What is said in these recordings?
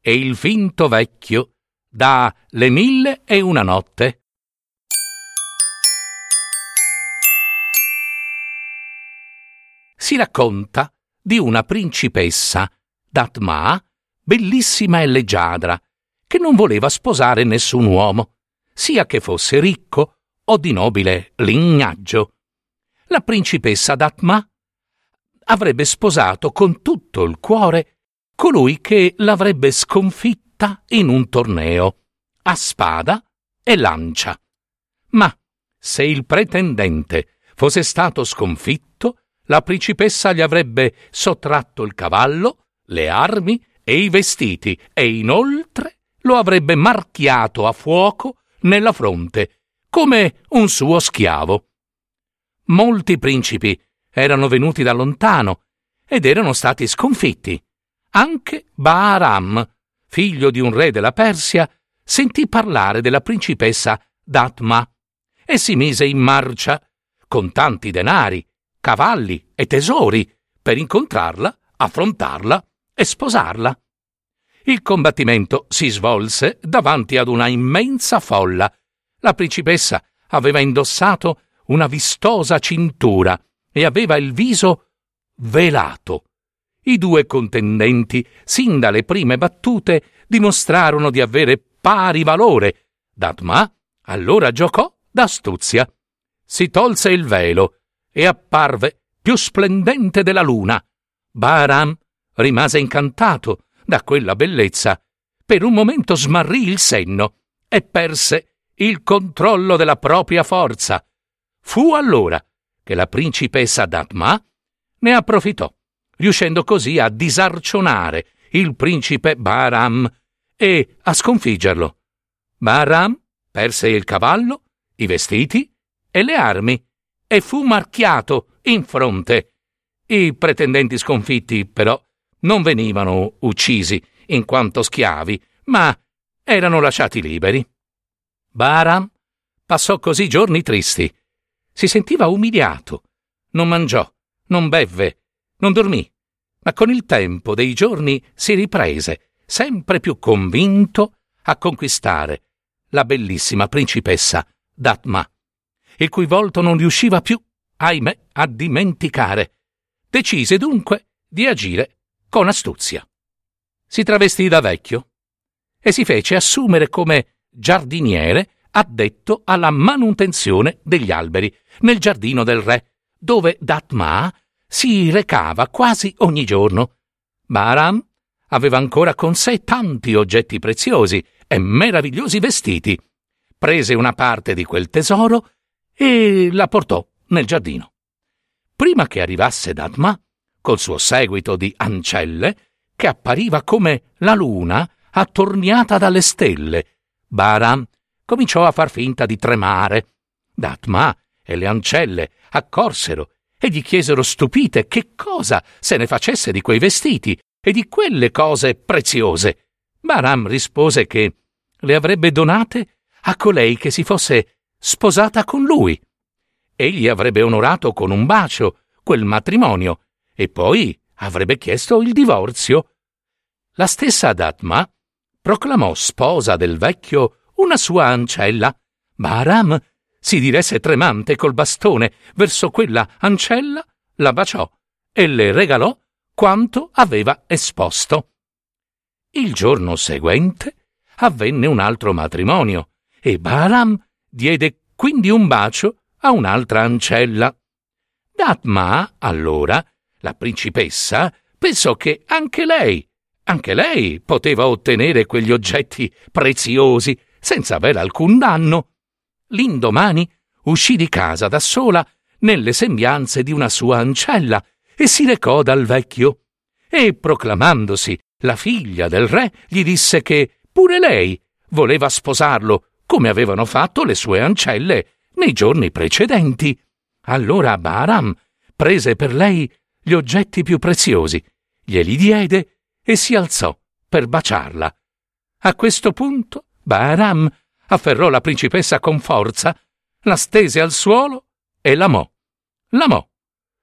e il finto vecchio da Le mille e una notte. Si racconta di una principessa, Datma, bellissima e leggiadra, che non voleva sposare nessun uomo, sia che fosse ricco o di nobile lignaggio. La principessa Datma avrebbe sposato con tutto il cuore colui che l'avrebbe sconfitta in un torneo, a spada e lancia. Ma se il pretendente fosse stato sconfitto, la principessa gli avrebbe sottratto il cavallo, le armi e i vestiti e inoltre lo avrebbe marchiato a fuoco nella fronte, come un suo schiavo. Molti principi erano venuti da lontano ed erano stati sconfitti. Anche Bahram, figlio di un re della Persia, sentì parlare della principessa Datma e si mise in marcia con tanti denari, cavalli e tesori per incontrarla, affrontarla e sposarla. Il combattimento si svolse davanti ad una immensa folla. La principessa aveva indossato una vistosa cintura e aveva il viso velato. I due contendenti, sin dalle prime battute, dimostrarono di avere pari valore. Datma allora giocò d'astuzia. Si tolse il velo e apparve più splendente della luna. Bahram rimase incantato da quella bellezza. Per un momento smarrì il senno e perse il controllo della propria forza. Fu allora che la principessa Datma ne approfittò, riuscendo così a disarcionare il principe Bahram e a sconfiggerlo. Bahram perse il cavallo, i vestiti e le armi e fu marchiato in fronte. I pretendenti sconfitti, però, non venivano uccisi in quanto schiavi, ma erano lasciati liberi. Bahram passò così giorni tristi. Si sentiva umiliato. Non mangiò, non bevve, non dormì, ma con il tempo dei giorni si riprese, sempre più convinto a conquistare la bellissima principessa Datma, il cui volto non riusciva più, ahimè, a dimenticare. Decise dunque di agire con astuzia. Si travestì da vecchio e si fece assumere come giardiniere addetto alla manutenzione degli alberi nel giardino del re, dove Datma si recava quasi ogni giorno. Bahram aveva ancora con sé tanti oggetti preziosi e meravigliosi vestiti. Prese una parte di quel tesoro e la portò nel giardino. Prima che arrivasse Datma, col suo seguito di ancelle, che appariva come la luna attorniata dalle stelle, Bahram cominciò a far finta di tremare. Datma e le ancelle accorsero e gli chiesero stupite che cosa se ne facesse di quei vestiti e di quelle cose preziose. Bahram rispose che le avrebbe donate a colei che si fosse sposata con lui. Egli avrebbe onorato con un bacio quel matrimonio e poi avrebbe chiesto il divorzio. La stessa Datma proclamò sposa del vecchio una sua ancella. Bahram si diresse tremante col bastone verso quella ancella, la baciò e le regalò quanto aveva esposto. Il giorno seguente avvenne un altro matrimonio e Bahram diede quindi un bacio a un'altra ancella. Datma, allora, la principessa, pensò che anche lei, anche lei poteva ottenere quegli oggetti preziosi senza aver alcun danno. L'indomani uscì di casa da sola nelle sembianze di una sua ancella e si recò dal vecchio e proclamandosi la figlia del re gli disse che pure lei voleva sposarlo, come avevano fatto le sue ancelle nei giorni precedenti. Allora Bahram prese per lei gli oggetti più preziosi, glieli diede e si alzò per baciarla. A questo punto Bahram afferrò la principessa con forza, la stese al suolo e l'amò. L'amò.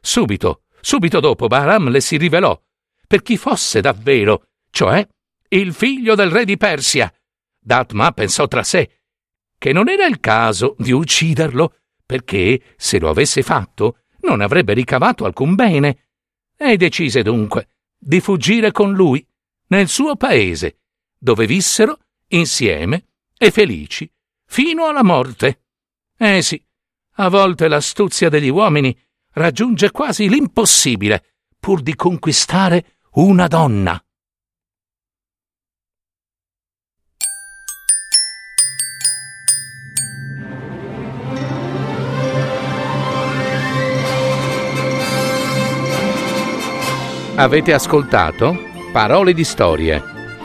Subito, subito dopo Bahram le si rivelò per chi fosse davvero, cioè il figlio del re di Persia. Datma pensò tra sé che non era il caso di ucciderlo, perché se lo avesse fatto non avrebbe ricavato alcun bene, e decise dunque di fuggire con lui nel suo paese, dove vissero insieme e felici fino alla morte. Eh sì, a volte l'astuzia degli uomini raggiunge quasi l'impossibile pur di conquistare una donna. Avete ascoltato Parole di storie,